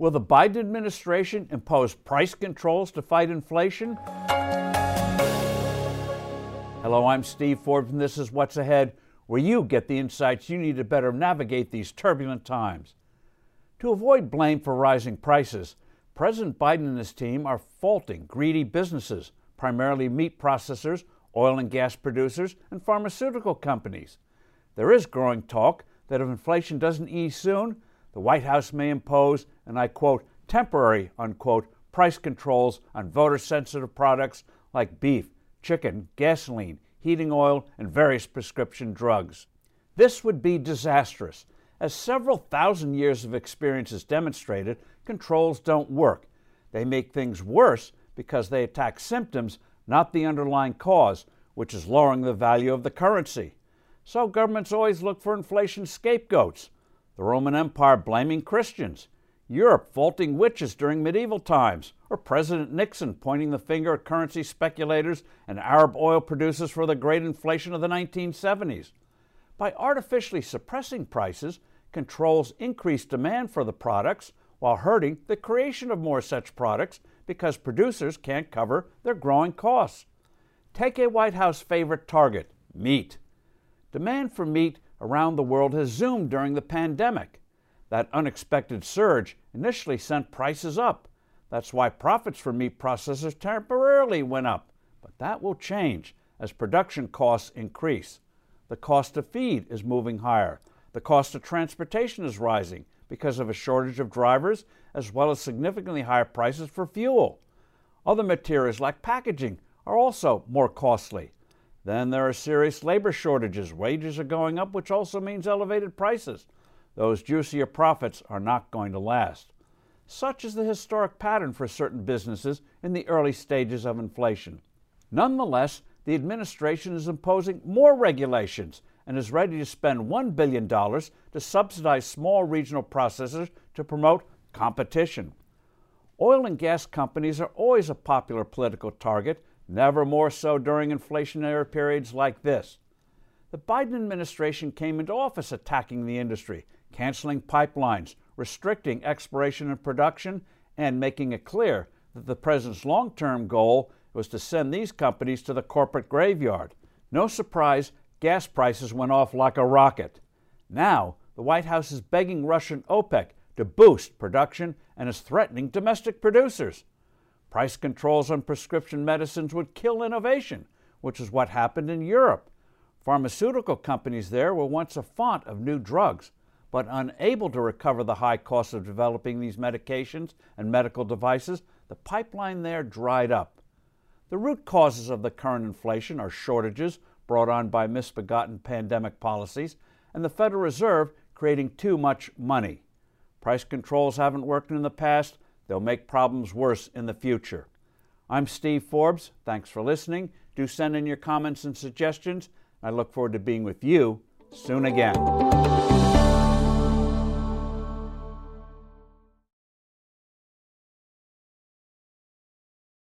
Will the Biden administration impose price controls to fight inflation? Hello, I'm Steve Forbes, and this is What's Ahead, where you get the insights you need to better navigate these turbulent times. To avoid blame for rising prices, President Biden and his team are faulting greedy businesses, primarily meat processors, oil and gas producers, and pharmaceutical companies. There is growing talk that if inflation doesn't ease soon, the White House may impose, and I quote, temporary, unquote, price controls on voter sensitive products like beef, chicken, gasoline, heating oil, and various prescription drugs. This would be disastrous. As several thousand years of experience has demonstrated, controls don't work. They make things worse because they attack symptoms, not the underlying cause, which is lowering the value of the currency. So governments always look for inflation scapegoats the Roman Empire blaming Christians, Europe faulting witches during medieval times, or President Nixon pointing the finger at currency speculators and Arab oil producers for the great inflation of the 1970s. By artificially suppressing prices, controls increase demand for the products while hurting the creation of more such products because producers can't cover their growing costs. Take a White House favorite target meat. Demand for meat around the world has zoomed during the pandemic. That unexpected surge initially sent prices up. That's why profits for meat processors temporarily went up. But that will change as production costs increase. The cost of feed is moving higher. The cost of transportation is rising because of a shortage of drivers, as well as significantly higher prices for fuel. Other materials like packaging are also more costly. Then there are serious labor shortages. Wages are going up, which also means elevated prices. Those juicier profits are not going to last. Such is the historic pattern for certain businesses in the early stages of inflation. Nonetheless, the administration is imposing more regulations and is ready to spend $1 billion to subsidize small regional processors to promote competition. Oil and gas companies are always a popular political target never more so during inflationary periods like this. The Biden administration came into office attacking the industry, canceling pipelines, restricting exploration and production, and making it clear that the president's long term goal was to send these companies to the corporate graveyard. No surprise, gas prices went off like a rocket. Now, the White House is begging Russian OPEC to boost production and is threatening domestic producers. Price controls on prescription medicines would kill innovation, which is what happened in Europe. Pharmaceutical companies there were once a font of new drugs, but unable to recover the high cost of developing these medications and medical devices, the pipeline there dried up. The root causes of the current inflation are shortages brought on by misbegotten pandemic policies and the Federal Reserve creating too much money. Price controls haven't worked in the past, They'll make problems worse in the future. I'm Steve Forbes. Thanks for listening. Do send in your comments and suggestions. I look forward to being with you soon again.